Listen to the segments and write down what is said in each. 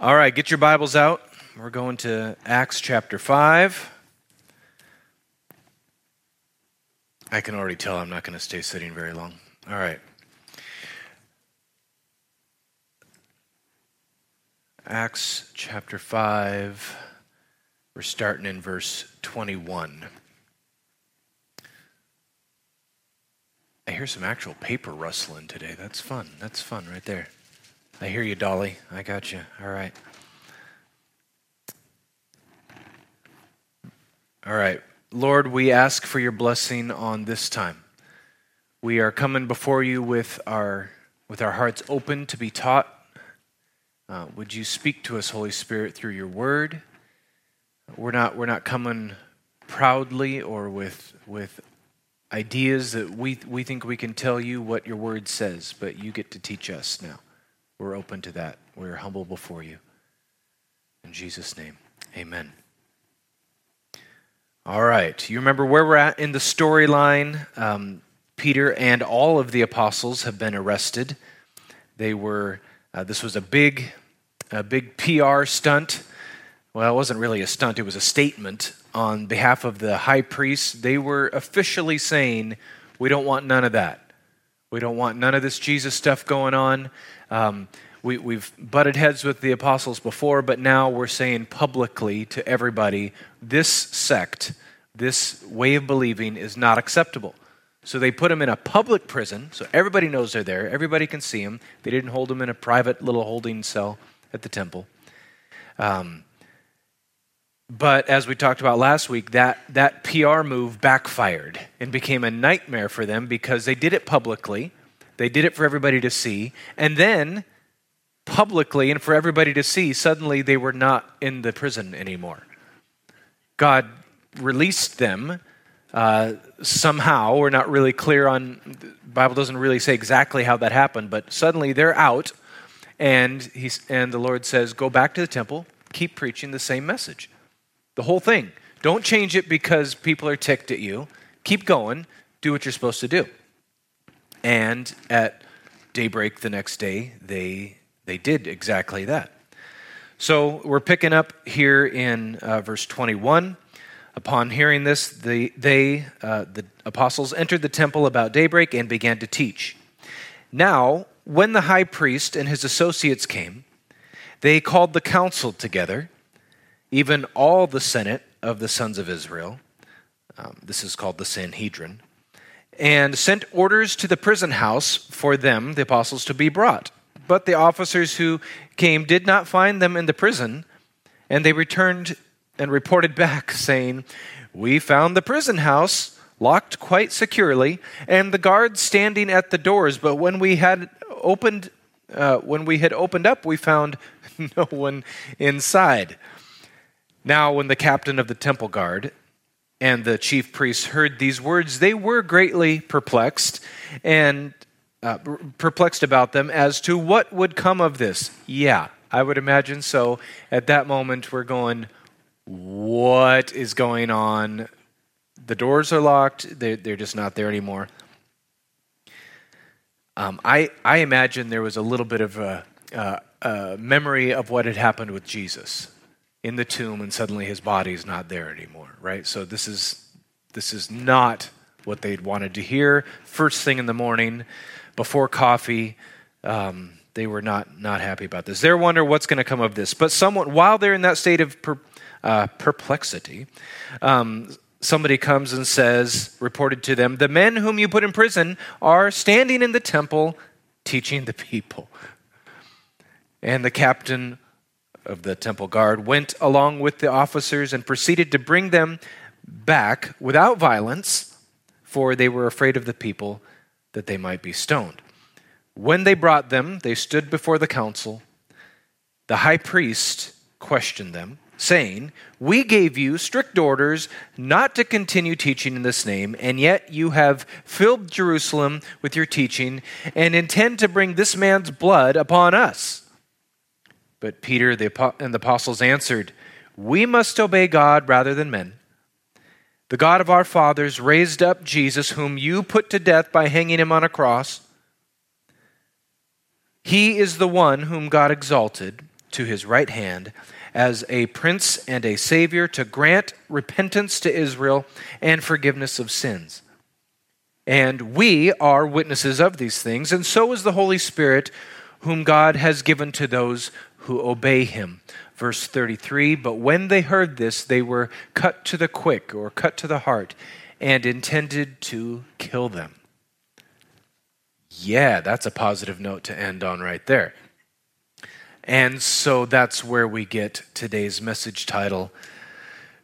All right, get your Bibles out. We're going to Acts chapter 5. I can already tell I'm not going to stay sitting very long. All right. Acts chapter 5. We're starting in verse 21. I hear some actual paper rustling today. That's fun. That's fun right there. I hear you, Dolly. I got you. All right. All right. Lord, we ask for your blessing on this time. We are coming before you with our, with our hearts open to be taught. Uh, would you speak to us, Holy Spirit, through your word? We're not, we're not coming proudly or with, with ideas that we, we think we can tell you what your word says, but you get to teach us now. We're open to that. We're humble before you. In Jesus' name, amen. All right. You remember where we're at in the storyline? Um, Peter and all of the apostles have been arrested. They were, uh, this was a big, a big PR stunt. Well, it wasn't really a stunt, it was a statement on behalf of the high priest. They were officially saying, We don't want none of that. We don't want none of this Jesus stuff going on. Um, we, we've butted heads with the apostles before, but now we're saying publicly to everybody this sect, this way of believing is not acceptable. So they put them in a public prison, so everybody knows they're there, everybody can see them. They didn't hold them in a private little holding cell at the temple. Um, but as we talked about last week, that, that PR move backfired and became a nightmare for them because they did it publicly. They did it for everybody to see. And then, publicly and for everybody to see, suddenly they were not in the prison anymore. God released them uh, somehow. We're not really clear on, the Bible doesn't really say exactly how that happened, but suddenly they're out. And, he's, and the Lord says, Go back to the temple, keep preaching the same message. The whole thing. Don't change it because people are ticked at you. Keep going. Do what you're supposed to do. And at daybreak the next day, they, they did exactly that. So we're picking up here in uh, verse 21. Upon hearing this, the, they, uh, the apostles, entered the temple about daybreak and began to teach. Now, when the high priest and his associates came, they called the council together even all the Senate of the sons of Israel, um, this is called the Sanhedrin, and sent orders to the prison house for them, the apostles, to be brought. But the officers who came did not find them in the prison, and they returned and reported back, saying, We found the prison house locked quite securely, and the guards standing at the doors. But when we had opened, uh, when we had opened up, we found no one inside. Now, when the captain of the temple guard and the chief priests heard these words, they were greatly perplexed and uh, perplexed about them as to what would come of this. Yeah, I would imagine so. At that moment, we're going, What is going on? The doors are locked, they're, they're just not there anymore. Um, I, I imagine there was a little bit of a, uh, a memory of what had happened with Jesus in the tomb and suddenly his body is not there anymore, right? So this is this is not what they'd wanted to hear. First thing in the morning, before coffee, um, they were not not happy about this. They're wondering what's going to come of this. But someone, while they're in that state of per, uh, perplexity, um, somebody comes and says, reported to them, the men whom you put in prison are standing in the temple teaching the people. And the captain of the temple guard went along with the officers and proceeded to bring them back without violence, for they were afraid of the people that they might be stoned. When they brought them, they stood before the council. The high priest questioned them, saying, We gave you strict orders not to continue teaching in this name, and yet you have filled Jerusalem with your teaching and intend to bring this man's blood upon us. But Peter and the apostles answered, We must obey God rather than men. The God of our fathers raised up Jesus, whom you put to death by hanging him on a cross. He is the one whom God exalted, to his right hand as a prince and a savior to grant repentance to Israel and forgiveness of sins. And we are witnesses of these things, and so is the Holy Spirit, whom God has given to those who obey him. Verse 33 But when they heard this, they were cut to the quick, or cut to the heart, and intended to kill them. Yeah, that's a positive note to end on right there. And so that's where we get today's message title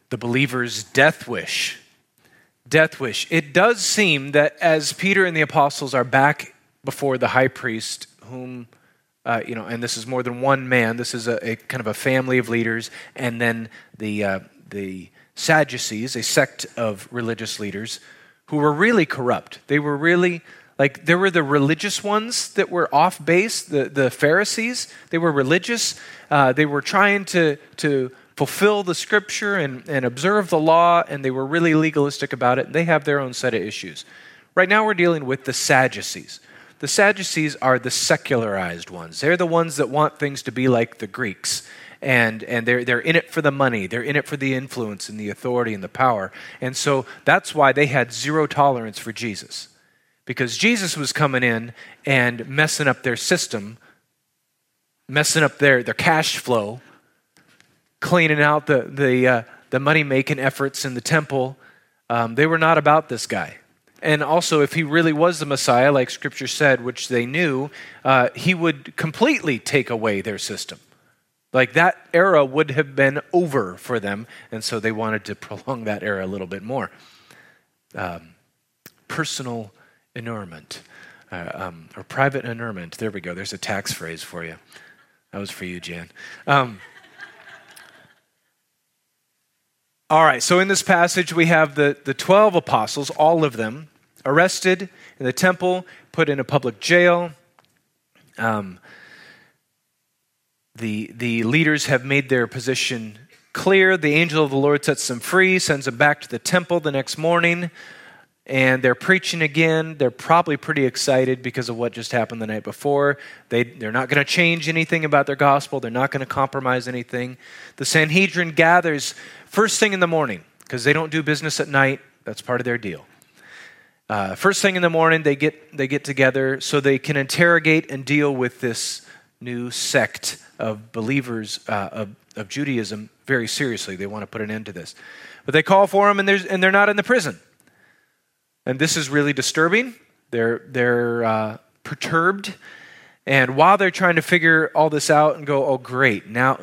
The Believer's Death Wish. Death Wish. It does seem that as Peter and the apostles are back before the high priest, whom, uh, you know, and this is more than one man, this is a, a kind of a family of leaders, and then the, uh, the Sadducees, a sect of religious leaders, who were really corrupt. They were really like there were the religious ones that were off base, the, the Pharisees. They were religious. Uh, they were trying to, to fulfill the scripture and, and observe the law, and they were really legalistic about it. And they have their own set of issues. Right now, we're dealing with the Sadducees. The Sadducees are the secularized ones. They're the ones that want things to be like the Greeks. And, and they're, they're in it for the money. They're in it for the influence and the authority and the power. And so that's why they had zero tolerance for Jesus because Jesus was coming in and messing up their system, messing up their, their cash flow, cleaning out the, the, uh, the money making efforts in the temple. Um, they were not about this guy. And also, if he really was the Messiah, like Scripture said, which they knew, uh, he would completely take away their system. Like that era would have been over for them, and so they wanted to prolong that era a little bit more. Um, personal inurement, uh, um, or private inurement. There we go. There's a tax phrase for you. That was for you, Jan. Um, all right, so in this passage, we have the, the 12 apostles, all of them, arrested in the temple, put in a public jail. Um, the, the leaders have made their position clear. The angel of the Lord sets them free, sends them back to the temple the next morning and they're preaching again. They're probably pretty excited because of what just happened the night before. They, they're not going to change anything about their gospel, they're not going to compromise anything. The Sanhedrin gathers first thing in the morning because they don't do business at night, that's part of their deal. Uh, first thing in the morning, they get, they get together so they can interrogate and deal with this new sect of believers uh, of, of Judaism very seriously. They want to put an end to this. But they call for them, and, and they're not in the prison. And this is really disturbing. They're, they're uh, perturbed. And while they're trying to figure all this out and go, oh, great, now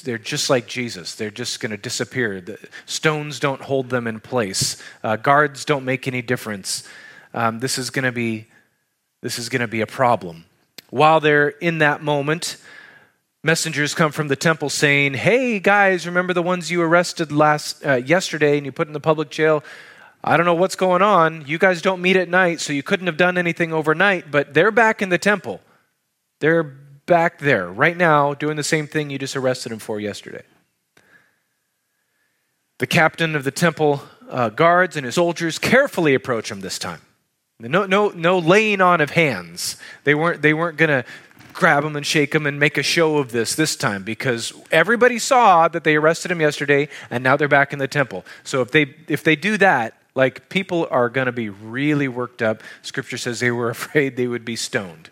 they're just like Jesus. They're just going to disappear. The stones don't hold them in place, uh, guards don't make any difference. Um, this is going to be this is going to be a problem. While they're in that moment, messengers come from the temple saying, "Hey guys, remember the ones you arrested last uh, yesterday and you put in the public jail? I don't know what's going on. You guys don't meet at night, so you couldn't have done anything overnight, but they're back in the temple. They're back there right now doing the same thing you just arrested him for yesterday. The captain of the temple uh, guards and his soldiers carefully approach him this time. No, no, no laying on of hands. They weren't, they weren't going to grab him and shake him and make a show of this this time because everybody saw that they arrested him yesterday and now they're back in the temple. So if they, if they do that, like, people are going to be really worked up. Scripture says they were afraid they would be stoned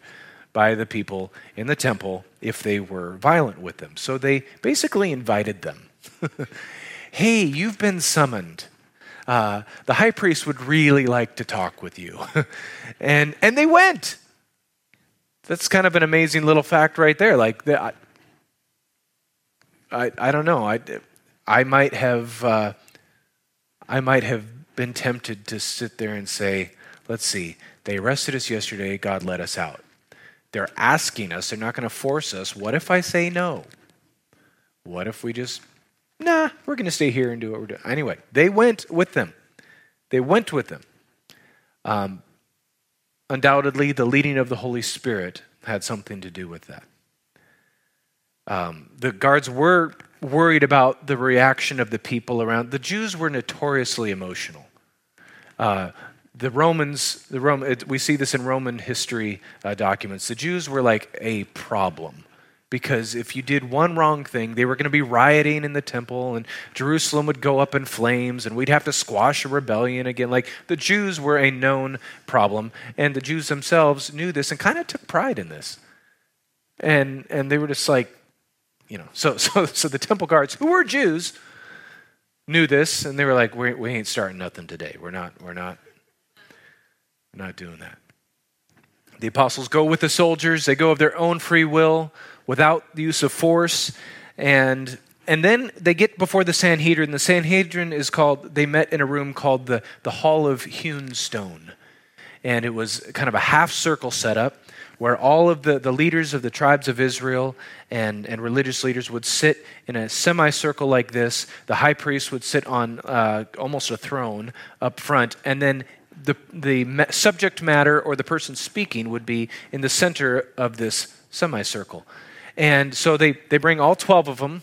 by the people in the temple if they were violent with them. So they basically invited them. hey, you've been summoned. Uh, the high priest would really like to talk with you. and, and they went. That's kind of an amazing little fact right there. Like, the, I, I, I, don't know. I, I might have, uh, I might have been tempted to sit there and say, let's see, they arrested us yesterday, God let us out. They're asking us, they're not going to force us. What if I say no? What if we just, nah, we're going to stay here and do what we're doing? Anyway, they went with them. They went with them. Um, undoubtedly, the leading of the Holy Spirit had something to do with that. Um, the guards were worried about the reaction of the people around. The Jews were notoriously emotional. Uh, the Romans, the Rome, we see this in Roman history uh, documents. The Jews were like a problem because if you did one wrong thing, they were going to be rioting in the temple and Jerusalem would go up in flames and we'd have to squash a rebellion again. Like the Jews were a known problem and the Jews themselves knew this and kind of took pride in this. And and they were just like, you know, so so so the temple guards who were Jews knew this and they were like, we, we ain't starting nothing today. We're not we're not we're not doing that. The apostles go with the soldiers. They go of their own free will without the use of force. And, and then they get before the Sanhedrin. The Sanhedrin is called, they met in a room called the, the Hall of Hewn Stone. And it was kind of a half circle setup where all of the, the leaders of the tribes of Israel and, and religious leaders would sit in a semicircle like this. The high priest would sit on uh, almost a throne up front. And then the, the subject matter or the person speaking would be in the center of this semicircle. And so they, they bring all 12 of them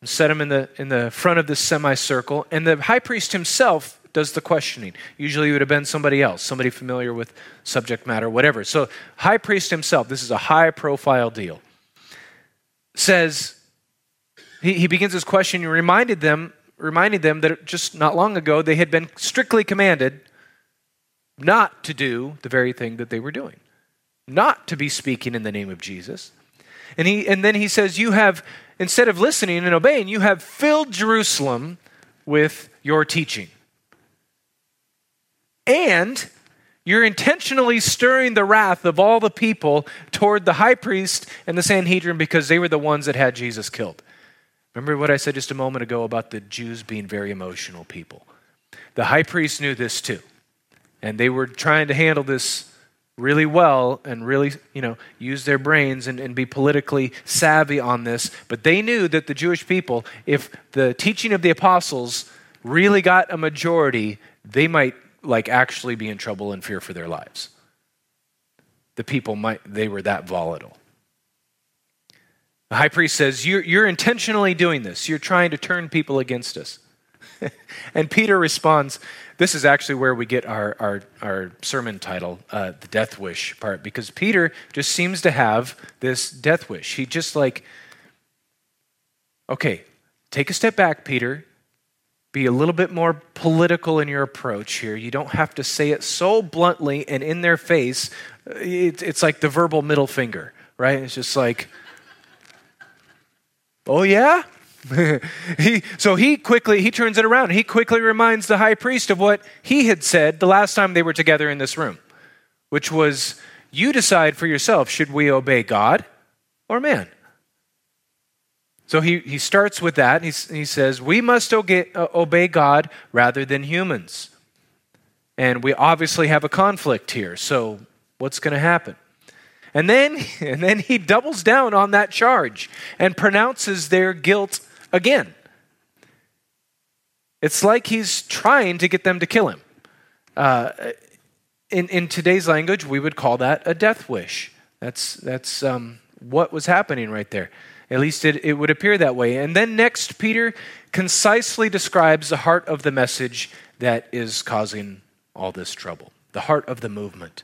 and set them in the, in the front of this semicircle. And the high priest himself does the questioning. Usually it would have been somebody else, somebody familiar with subject matter, whatever. So, high priest himself, this is a high profile deal, says, he, he begins his question. He reminded them, reminded them that just not long ago they had been strictly commanded not to do the very thing that they were doing, not to be speaking in the name of Jesus. And, he, and then he says, You have, instead of listening and obeying, you have filled Jerusalem with your teaching. And you're intentionally stirring the wrath of all the people toward the high priest and the Sanhedrin because they were the ones that had Jesus killed. Remember what I said just a moment ago about the Jews being very emotional people? The high priest knew this too. And they were trying to handle this really well and really, you know, use their brains and, and be politically savvy on this. But they knew that the Jewish people, if the teaching of the apostles really got a majority, they might like actually be in trouble and fear for their lives. The people might they were that volatile. The high priest says, You're, you're intentionally doing this. You're trying to turn people against us. and Peter responds, this is actually where we get our, our, our sermon title, uh, the death wish part, because Peter just seems to have this death wish. He just like, okay, take a step back, Peter. Be a little bit more political in your approach here. You don't have to say it so bluntly and in their face. It, it's like the verbal middle finger, right? It's just like, oh yeah? he, so he quickly he turns it around. He quickly reminds the high priest of what he had said the last time they were together in this room, which was, "You decide for yourself: should we obey God or man?" So he, he starts with that. He, he says, "We must obey, uh, obey God rather than humans." And we obviously have a conflict here. So what's going to happen? And then, and then he doubles down on that charge and pronounces their guilt again. It's like he's trying to get them to kill him. Uh, in, in today's language, we would call that a death wish. That's, that's um, what was happening right there. At least it, it would appear that way. And then next, Peter concisely describes the heart of the message that is causing all this trouble, the heart of the movement.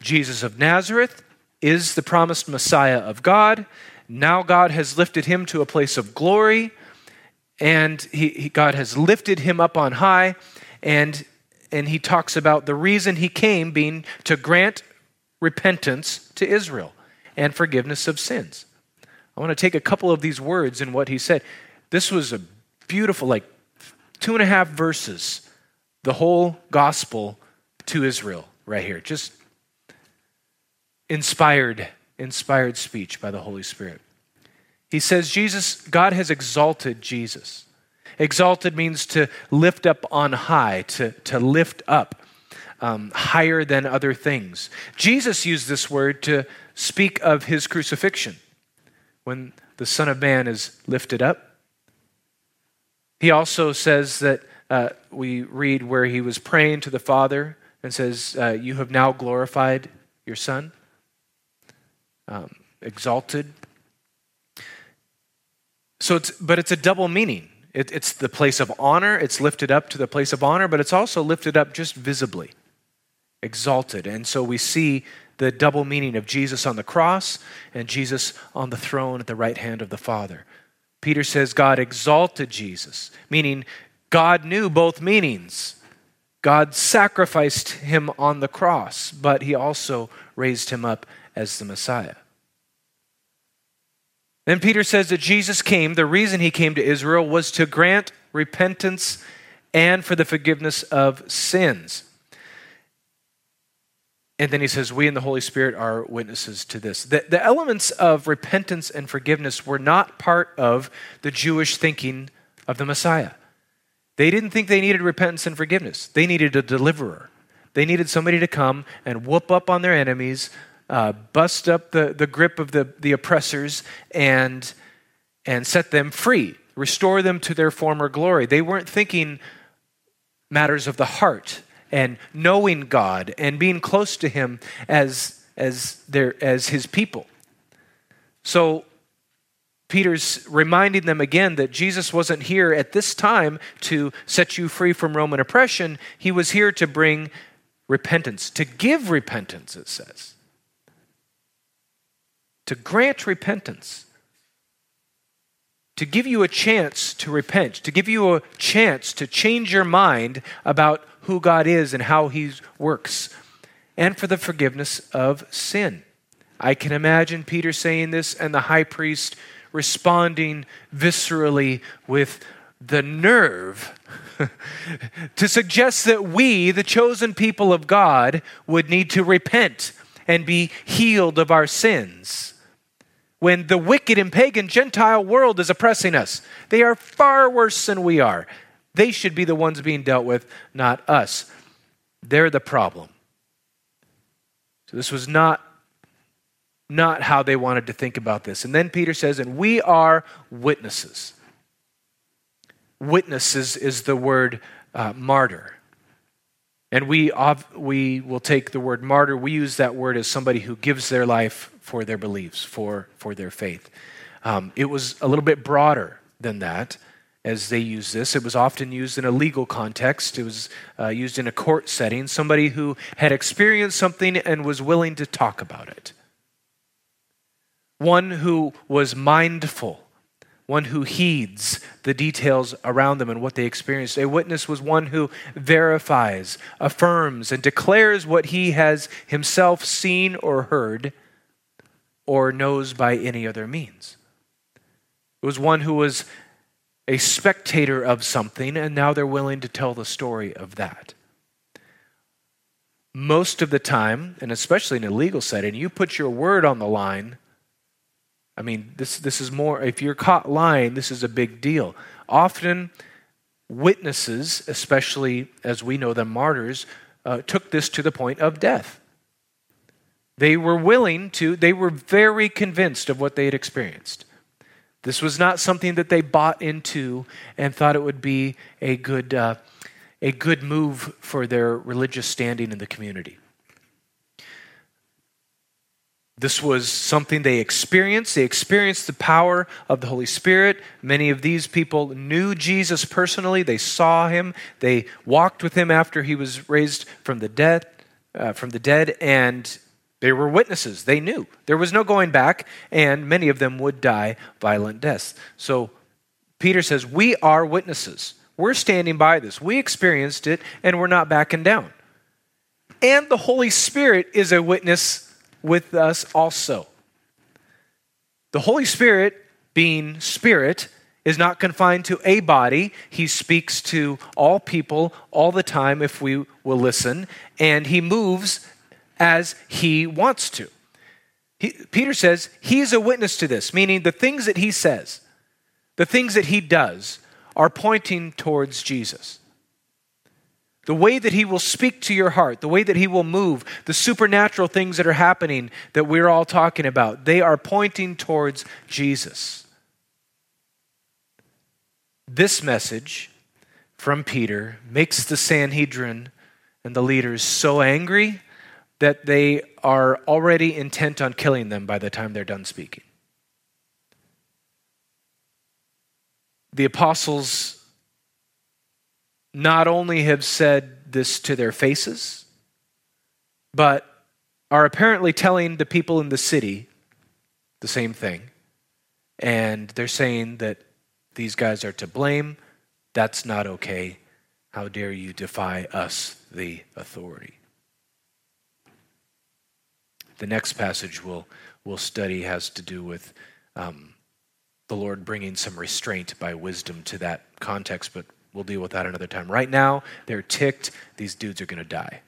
Jesus of Nazareth is the promised Messiah of God. Now God has lifted him to a place of glory, and he, he, God has lifted him up on high, and, and he talks about the reason he came being to grant repentance to Israel and forgiveness of sins. I want to take a couple of these words in what he said. This was a beautiful, like two and a half verses, the whole gospel to Israel right here. Just inspired, inspired speech by the Holy Spirit. He says, Jesus, God has exalted Jesus. Exalted means to lift up on high, to, to lift up um, higher than other things. Jesus used this word to speak of his crucifixion when the Son of Man is lifted up. He also says that uh, we read where he was praying to the Father and says, uh, You have now glorified your Son um, exalted. So it's, but it's a double meaning. It, it's the place of honor, it's lifted up to the place of honor, but it's also lifted up just visibly, exalted. And so we see the double meaning of Jesus on the cross and Jesus on the throne at the right hand of the Father. Peter says God exalted Jesus, meaning God knew both meanings. God sacrificed him on the cross, but he also raised him up as the Messiah. Then Peter says that Jesus came, the reason he came to Israel was to grant repentance and for the forgiveness of sins. And then he says, We and the Holy Spirit are witnesses to this. The, the elements of repentance and forgiveness were not part of the Jewish thinking of the Messiah. They didn't think they needed repentance and forgiveness, they needed a deliverer. They needed somebody to come and whoop up on their enemies, uh, bust up the, the grip of the, the oppressors, and, and set them free, restore them to their former glory. They weren't thinking matters of the heart and knowing God and being close to Him as, as, their, as His people. So Peter's reminding them again that Jesus wasn't here at this time to set you free from Roman oppression. He was here to bring repentance, to give repentance, it says. To grant repentance. To give you a chance to repent, to give you a chance to change your mind about who God is and how He works, and for the forgiveness of sin. I can imagine Peter saying this and the high priest responding viscerally with the nerve to suggest that we, the chosen people of God, would need to repent and be healed of our sins. When the wicked and pagan Gentile world is oppressing us, they are far worse than we are. They should be the ones being dealt with, not us. They're the problem. So this was not not how they wanted to think about this. And then Peter says, and we are witnesses. Witnesses is the word uh, martyr. And we, we will take the word martyr, we use that word as somebody who gives their life for their beliefs, for, for their faith. Um, it was a little bit broader than that as they use this. It was often used in a legal context, it was uh, used in a court setting, somebody who had experienced something and was willing to talk about it. One who was mindful, one who heeds the details around them and what they experienced. A witness was one who verifies, affirms, and declares what he has himself seen or heard or knows by any other means. It was one who was a spectator of something, and now they're willing to tell the story of that. Most of the time, and especially in a legal setting, you put your word on the line. I mean, this, this is more, if you're caught lying, this is a big deal. Often, witnesses, especially as we know them, martyrs, uh, took this to the point of death. They were willing to, they were very convinced of what they had experienced. This was not something that they bought into and thought it would be a good, uh, a good move for their religious standing in the community. This was something they experienced. They experienced the power of the Holy Spirit. Many of these people knew Jesus personally. They saw him. They walked with him after he was raised from the dead, uh, from the dead, and they were witnesses. They knew. There was no going back, and many of them would die violent deaths. So Peter says, We are witnesses. We're standing by this. We experienced it, and we're not backing down. And the Holy Spirit is a witness with us also. The Holy Spirit, being spirit, is not confined to a body. He speaks to all people all the time if we will listen, and he moves as he wants to. He, Peter says he's a witness to this, meaning the things that he says, the things that he does, are pointing towards Jesus. The way that he will speak to your heart, the way that he will move, the supernatural things that are happening that we're all talking about, they are pointing towards Jesus. This message from Peter makes the Sanhedrin and the leaders so angry that they are already intent on killing them by the time they're done speaking. The apostles not only have said this to their faces, but are apparently telling the people in the city the same thing. And they're saying that these guys are to blame. That's not okay. How dare you defy us, the authority? The next passage we'll, we'll study has to do with um, the Lord bringing some restraint by wisdom to that context, but we'll deal with that another time. Right now, they're ticked. These dudes are going to die.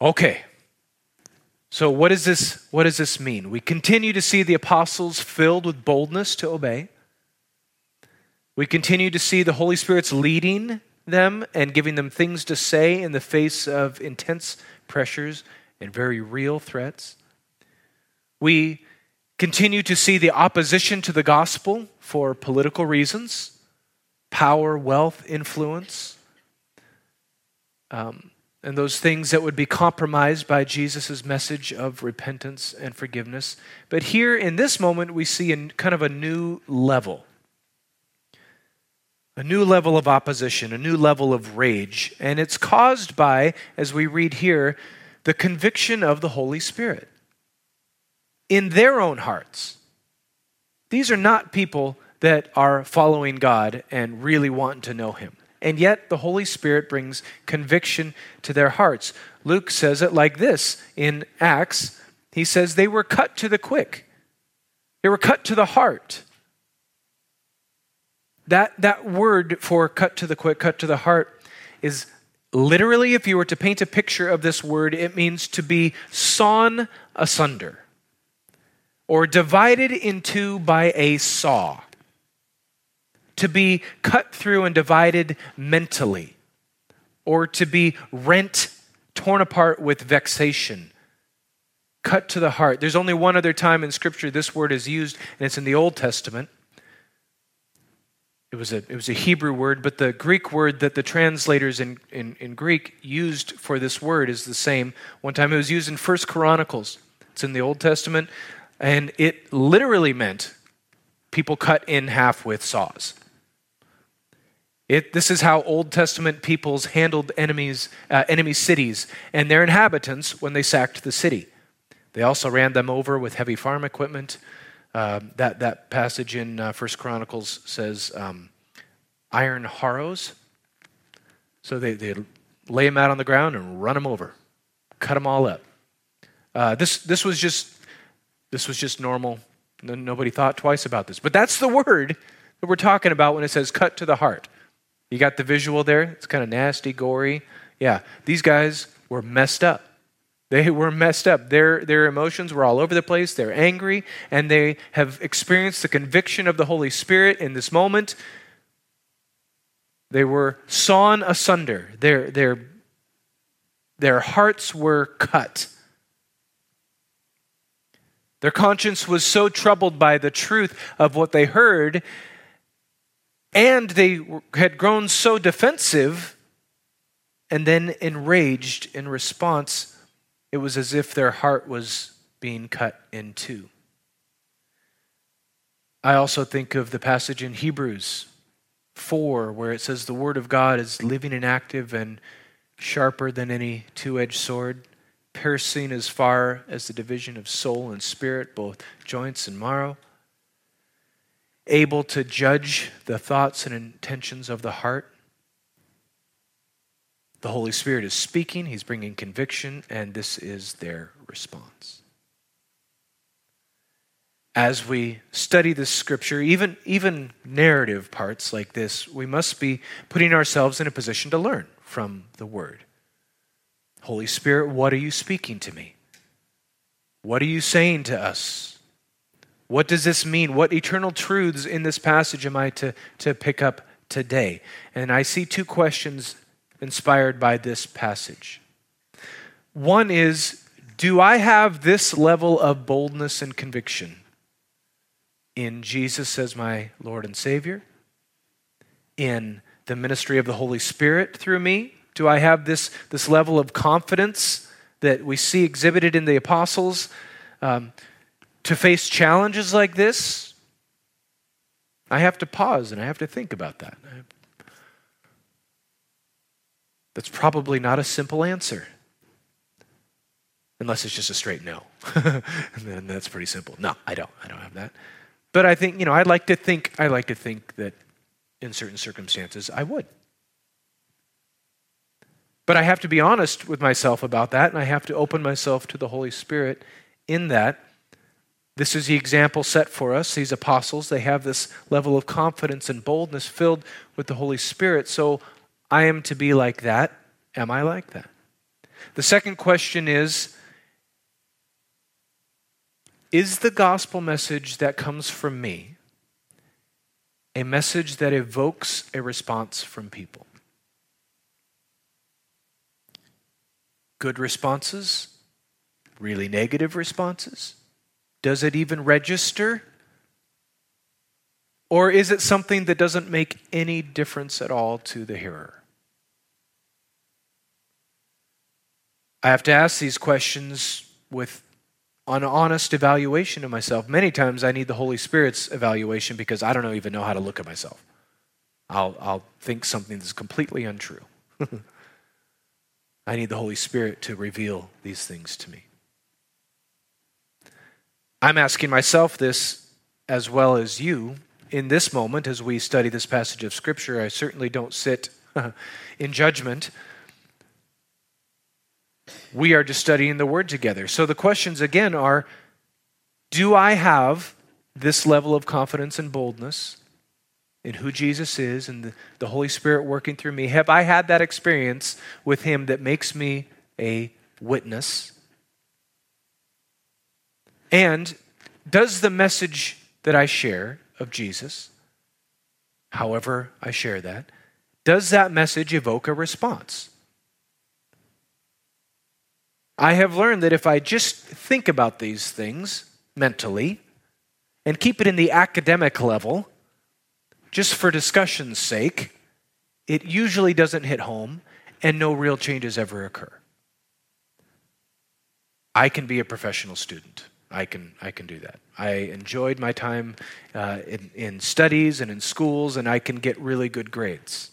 Okay. So what does this what does this mean? We continue to see the apostles filled with boldness to obey. We continue to see the Holy Spirit's leading them and giving them things to say in the face of intense pressures and very real threats. We continue to see the opposition to the gospel for political reasons power, wealth, influence, um, and those things that would be compromised by Jesus' message of repentance and forgiveness. But here in this moment, we see a, kind of a new level. A new level of opposition, a new level of rage. And it's caused by, as we read here, the conviction of the Holy Spirit in their own hearts. These are not people that are following God and really want to know Him. And yet, the Holy Spirit brings conviction to their hearts. Luke says it like this in Acts He says, They were cut to the quick, they were cut to the heart. That, that word for cut to the quick, cut to the heart, is literally, if you were to paint a picture of this word, it means to be sawn asunder or divided in two by a saw, to be cut through and divided mentally, or to be rent, torn apart with vexation, cut to the heart. There's only one other time in Scripture this word is used, and it's in the Old Testament. It was a, it was a Hebrew word, but the Greek word that the translators in, in, in Greek used for this word is the same. One time it was used in First Chronicles. It's in the Old Testament. And it literally meant people cut in half with saws. It, this is how Old Testament peoples handled enemies, uh, enemy cities and their inhabitants when they sacked the city. They also ran them over with heavy farm equipment. Uh, that, that passage in uh, First Chronicles says um, iron harrows. So they, they lay them out on the ground and run them over, cut them all up. Uh, this, this was just this was just normal. Nobody thought twice about this. But that's the word that we're talking about when it says cut to the heart. You got the visual there? It's kind of nasty, gory. Yeah, these guys were messed up. They were messed up. Their, their emotions were all over the place. They're angry, and they have experienced the conviction of the Holy Spirit in this moment. They were sawn asunder. Their, their, their hearts were cut. Their conscience was so troubled by the truth of what they heard, and they had grown so defensive and then enraged in response. It was as if their heart was being cut in two. I also think of the passage in Hebrews 4 where it says, The Word of God is living and active and sharper than any two edged sword piercing as far as the division of soul and spirit, both joints and marrow, able to judge the thoughts and intentions of the heart. The Holy Spirit is speaking, He's bringing conviction, and this is their response. As we study this scripture, even, even narrative parts like this, we must be putting ourselves in a position to learn from the Word. Holy Spirit, what are you speaking to me? What are you saying to us? What does this mean? What eternal truths in this passage am I to, to pick up today? And I see two questions inspired by this passage. One is Do I have this level of boldness and conviction in Jesus as my Lord and Savior? In the ministry of the Holy Spirit through me? Do I have this, this level of confidence that we see exhibited in the apostles um, to face challenges like this? I have to pause and I have to think about that. That's probably not a simple answer. unless it's just a straight no. and then that's pretty simple. No, I don't. I don't have that. But I think, you know, I'd like to think, I like to think that in certain circumstances I would. But I have to be honest with myself about that, and I have to open myself to the Holy Spirit in that. This is the example set for us. These apostles, they have this level of confidence and boldness filled with the Holy Spirit. So I am to be like that. Am I like that? The second question is Is the gospel message that comes from me a message that evokes a response from people? Good responses? Really negative responses? Does it even register? Or is it something that doesn't make any difference at all to the hearer? I have to ask these questions with an honest evaluation of myself. Many times I need the Holy Spirit's evaluation because I don't even know how to look at myself. I'll, I'll think something that's completely untrue. I need the Holy Spirit to reveal these things to me. I'm asking myself this as well as you in this moment as we study this passage of Scripture. I certainly don't sit in judgment. We are just studying the Word together. So the questions again are Do I have this level of confidence and boldness in who Jesus is and the, Holy Spirit working through me? Have I had that experience with Him that makes me a witness? And does the message that I share of Jesus, however I share that, does that message evoke a response? I have learned that if I just think about these things mentally and keep it in the academic level, just for discussion's sake, it usually doesn't hit home and no real changes ever occur. I can be a professional student. I can, I can do that. I enjoyed my time uh, in, in studies and in schools, and I can get really good grades.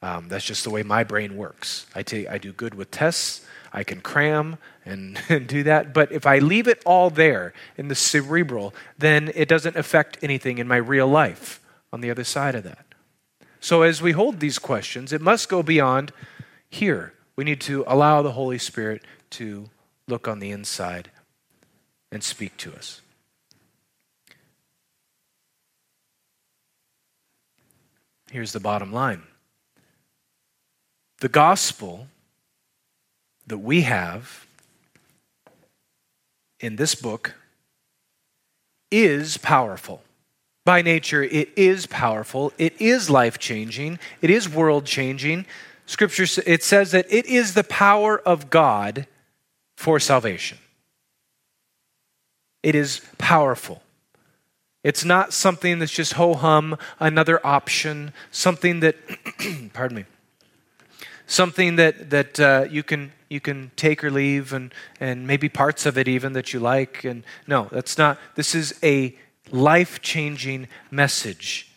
Um, that's just the way my brain works. I, take, I do good with tests. I can cram and, and do that. But if I leave it all there in the cerebral, then it doesn't affect anything in my real life on the other side of that. So, as we hold these questions, it must go beyond here. We need to allow the Holy Spirit to look on the inside and speak to us. Here's the bottom line the gospel that we have in this book is powerful by nature, it is powerful, it is life changing, it is world changing. Scripture it says that it is the power of God for salvation. It is powerful. It's not something that's just ho hum, another option, something that, pardon me, something that that uh, you can you can take or leave, and and maybe parts of it even that you like. And no, that's not. This is a life changing message.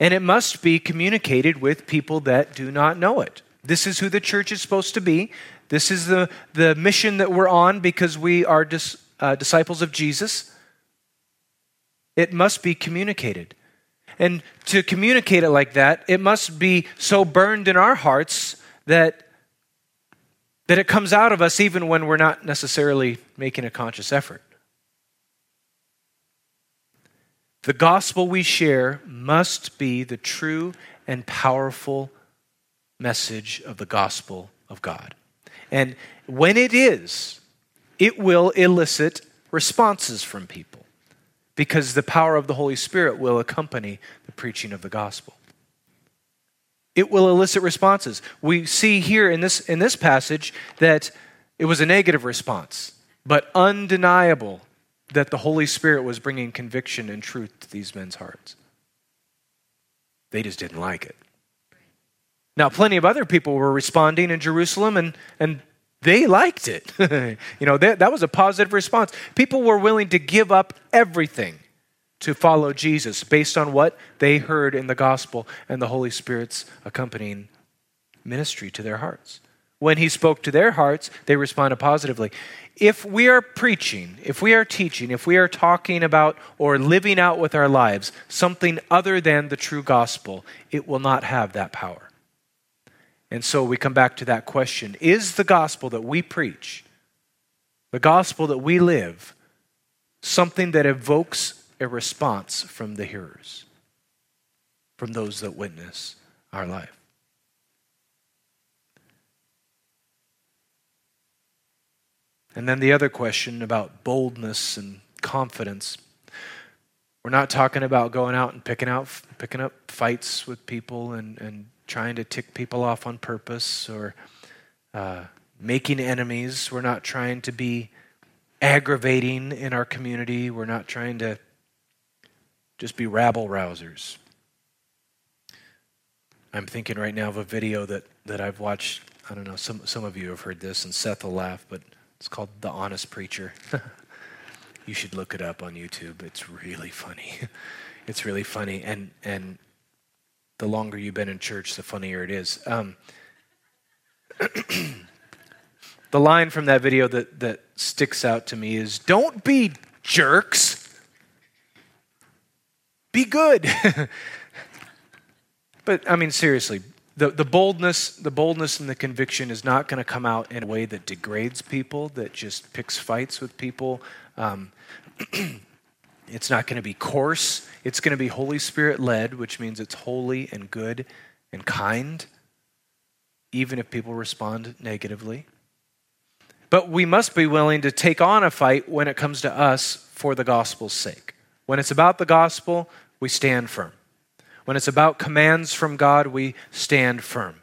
And it must be communicated with people that do not know it. This is who the church is supposed to be. This is the, the mission that we're on because we are dis, uh, disciples of Jesus. It must be communicated. And to communicate it like that, it must be so burned in our hearts that, that it comes out of us even when we're not necessarily making a conscious effort. The gospel we share must be the true and powerful message of the gospel of God. And when it is, it will elicit responses from people because the power of the Holy Spirit will accompany the preaching of the gospel. It will elicit responses. We see here in this, in this passage that it was a negative response, but undeniable that the Holy Spirit was bringing conviction and truth to these men's hearts. They just didn't like it. Now, plenty of other people were responding in Jerusalem, and, and they liked it. you know, that, that was a positive response. People were willing to give up everything to follow Jesus based on what they heard in the gospel and the Holy Spirit's accompanying ministry to their hearts. when he spoke to their hearts, they responded positively. If we are preaching, if we are teaching, if we are talking about or living out with our lives something other than the true gospel, it will not have that power. And so we come back to that question Is the gospel that we preach, the gospel that we live, something that evokes a response from the hearers, from those that witness our life? And then the other question about boldness and confidence. We're not talking about going out and picking out picking up fights with people and, and trying to tick people off on purpose or uh, making enemies. We're not trying to be aggravating in our community. We're not trying to just be rabble rousers. I'm thinking right now of a video that, that I've watched. I don't know, some, some of you have heard this, and Seth will laugh, but it's called The Honest Preacher. you should look it up on YouTube. It's really funny. it's really funny. And, and the longer you've been in church, the funnier it is. Um, the line from that video that, that sticks out to me is Don't be jerks, be good. but I mean, seriously, the, the boldness the boldness and the conviction is not going to come out in a way that degrades people that just picks fights with people um, it's not going to be coarse it's going to be holy spirit led which means it's holy and good and kind even if people respond negatively but we must be willing to take on a fight when it comes to us for the gospel's sake when it's about the gospel we stand firm when it's about commands from God, we stand firm.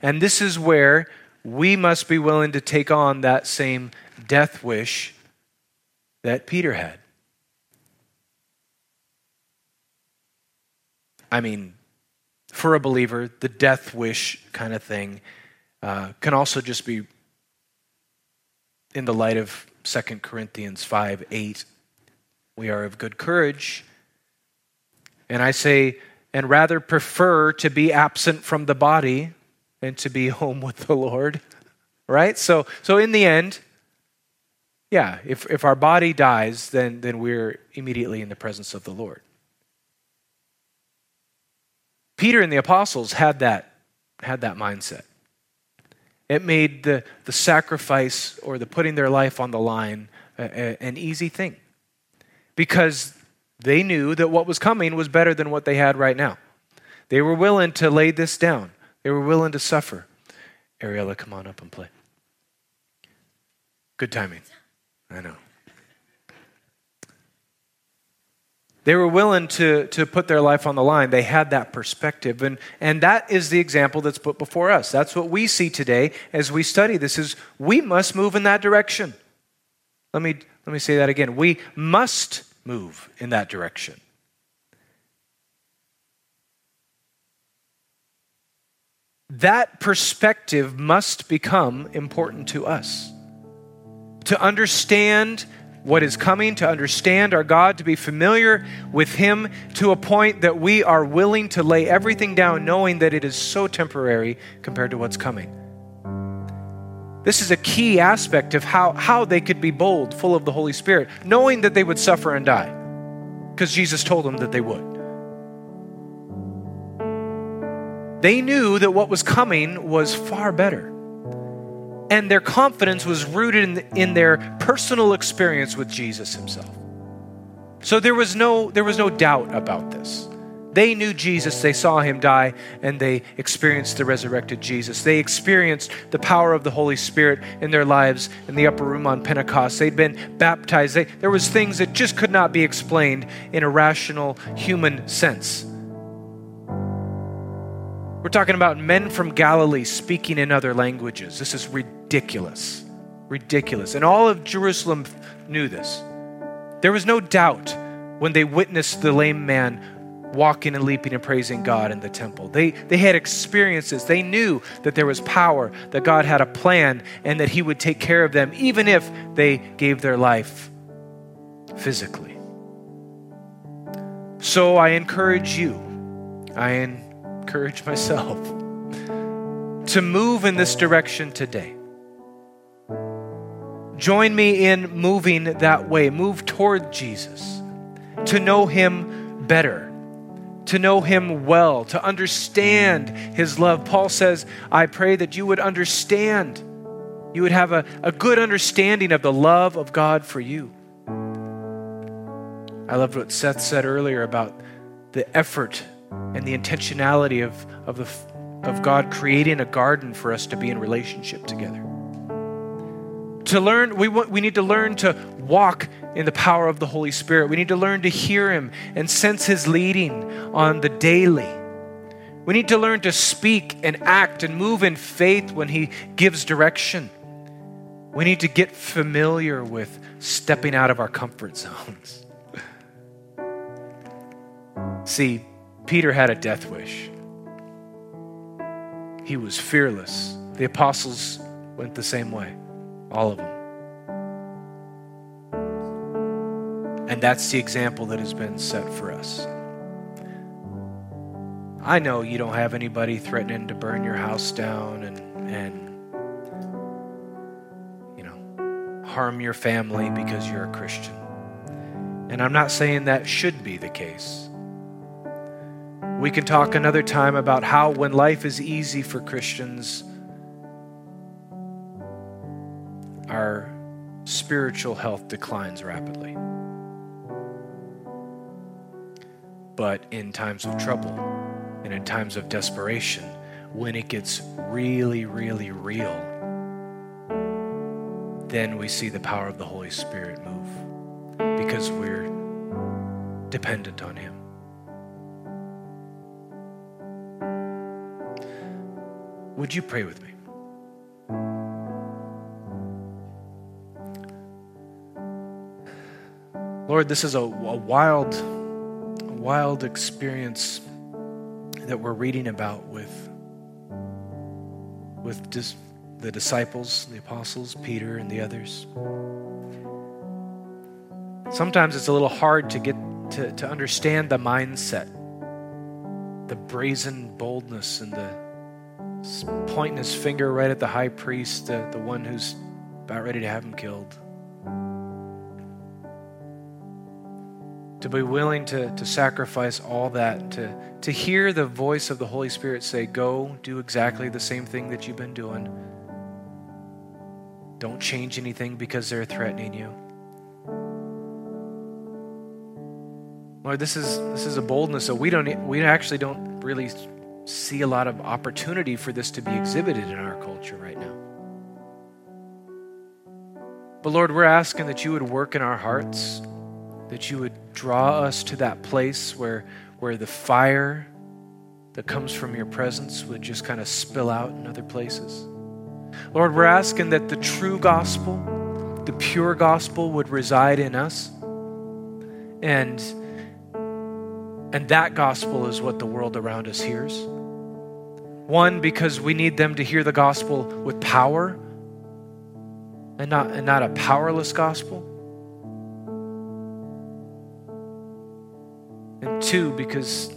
And this is where we must be willing to take on that same death wish that Peter had. I mean, for a believer, the death wish kind of thing uh, can also just be in the light of 2 Corinthians 5 8. We are of good courage. And I say, and rather prefer to be absent from the body than to be home with the Lord. Right? So, so in the end, yeah, if, if our body dies, then, then we're immediately in the presence of the Lord. Peter and the apostles had that, had that mindset. It made the, the sacrifice or the putting their life on the line a, a, an easy thing because they knew that what was coming was better than what they had right now. They were willing to lay this down, they were willing to suffer. Ariella, come on up and play. Good timing. I know. They were willing to, to put their life on the line. They had that perspective. And, and that is the example that's put before us. That's what we see today as we study this is we must move in that direction. Let me, let me say that again. We must move in that direction. That perspective must become important to us. To understand what is coming, to understand our God, to be familiar with Him to a point that we are willing to lay everything down, knowing that it is so temporary compared to what's coming. This is a key aspect of how, how they could be bold, full of the Holy Spirit, knowing that they would suffer and die, because Jesus told them that they would. They knew that what was coming was far better. And their confidence was rooted in, in their personal experience with Jesus himself. So there was no, there was no doubt about this. They knew Jesus, they saw him die, and they experienced the resurrected Jesus. They experienced the power of the Holy Spirit in their lives in the upper room on Pentecost. They'd been baptized. They, there was things that just could not be explained in a rational human sense. We're talking about men from Galilee speaking in other languages. This is ridiculous. Ridiculous. And all of Jerusalem knew this. There was no doubt when they witnessed the lame man walking and leaping and praising God in the temple. They, they had experiences. They knew that there was power, that God had a plan, and that He would take care of them, even if they gave their life physically. So I encourage you, I encourage myself to move in this direction today. Join me in moving that way. Move toward Jesus, to know Him better, to know Him well, to understand His love. Paul says, I pray that you would understand, you would have a, a good understanding of the love of God for you. I loved what Seth said earlier about the effort and the intentionality of, of, the, of God creating a garden for us to be in relationship together. To learn, we, want, we need to learn to walk in the power of the Holy Spirit. We need to learn to hear Him and sense His leading on the daily. We need to learn to speak and act and move in faith when He gives direction. We need to get familiar with stepping out of our comfort zones. See, Peter had a death wish. He was fearless. The apostles went the same way, all of them. And that's the example that has been set for us. I know you don't have anybody threatening to burn your house down and, and you know, harm your family because you're a Christian. And I'm not saying that should be the case. We can talk another time about how, when life is easy for Christians, our spiritual health declines rapidly. But in times of trouble and in times of desperation, when it gets really, really real, then we see the power of the Holy Spirit move because we're dependent on Him. Would you pray with me? Lord, this is a, a wild, wild experience that we're reading about with, with dis, the disciples, the apostles, Peter, and the others. Sometimes it's a little hard to get to, to understand the mindset, the brazen boldness, and the pointing his finger right at the high priest, the, the one who's about ready to have him killed. To be willing to, to sacrifice all that, to, to hear the voice of the Holy Spirit say, Go do exactly the same thing that you've been doing. Don't change anything because they're threatening you. Lord, this is this is a boldness that we don't we actually don't really see a lot of opportunity for this to be exhibited in our culture right now. But Lord, we're asking that you would work in our hearts, that you would draw us to that place where, where the fire that comes from your presence would just kind of spill out in other places. Lord, we're asking that the true gospel, the pure gospel, would reside in us. And, and that gospel is what the world around us hears. One, because we need them to hear the gospel with power and not, and not a powerless gospel. And two, because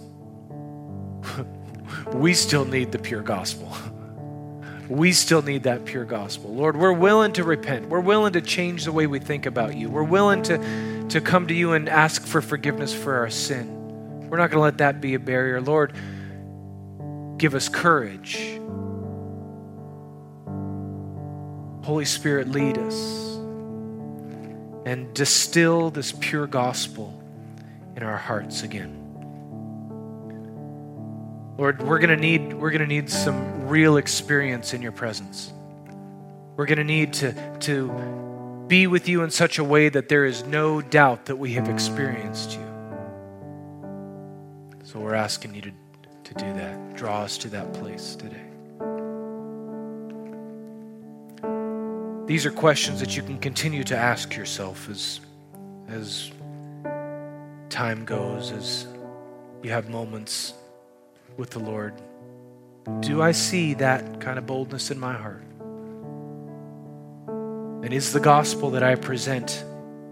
we still need the pure gospel. We still need that pure gospel. Lord, we're willing to repent. We're willing to change the way we think about you. We're willing to, to come to you and ask for forgiveness for our sin. We're not going to let that be a barrier. Lord, Give us courage. Holy Spirit, lead us and distill this pure gospel in our hearts again. Lord, we're going to need we're going to need some real experience in your presence. We're going to need to to be with you in such a way that there is no doubt that we have experienced you. So we're asking you to to do that. Draw us to that place today. These are questions that you can continue to ask yourself as, as time goes, as you have moments with the Lord. Do I see that kind of boldness in my heart? And is the gospel that I present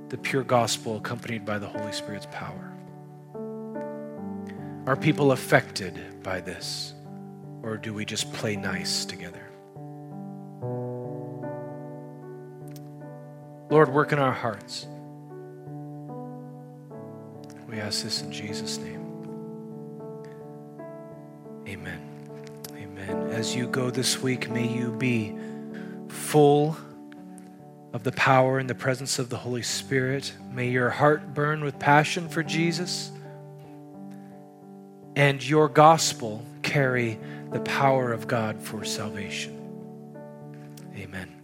the pure gospel accompanied by the Holy Spirit's power? Are people affected by this? Or do we just play nice together? Lord, work in our hearts. We ask this in Jesus' name. Amen. Amen. As you go this week, may you be full of the power and the presence of the Holy Spirit. May your heart burn with passion for Jesus and your gospel carry the power of God for salvation. Amen.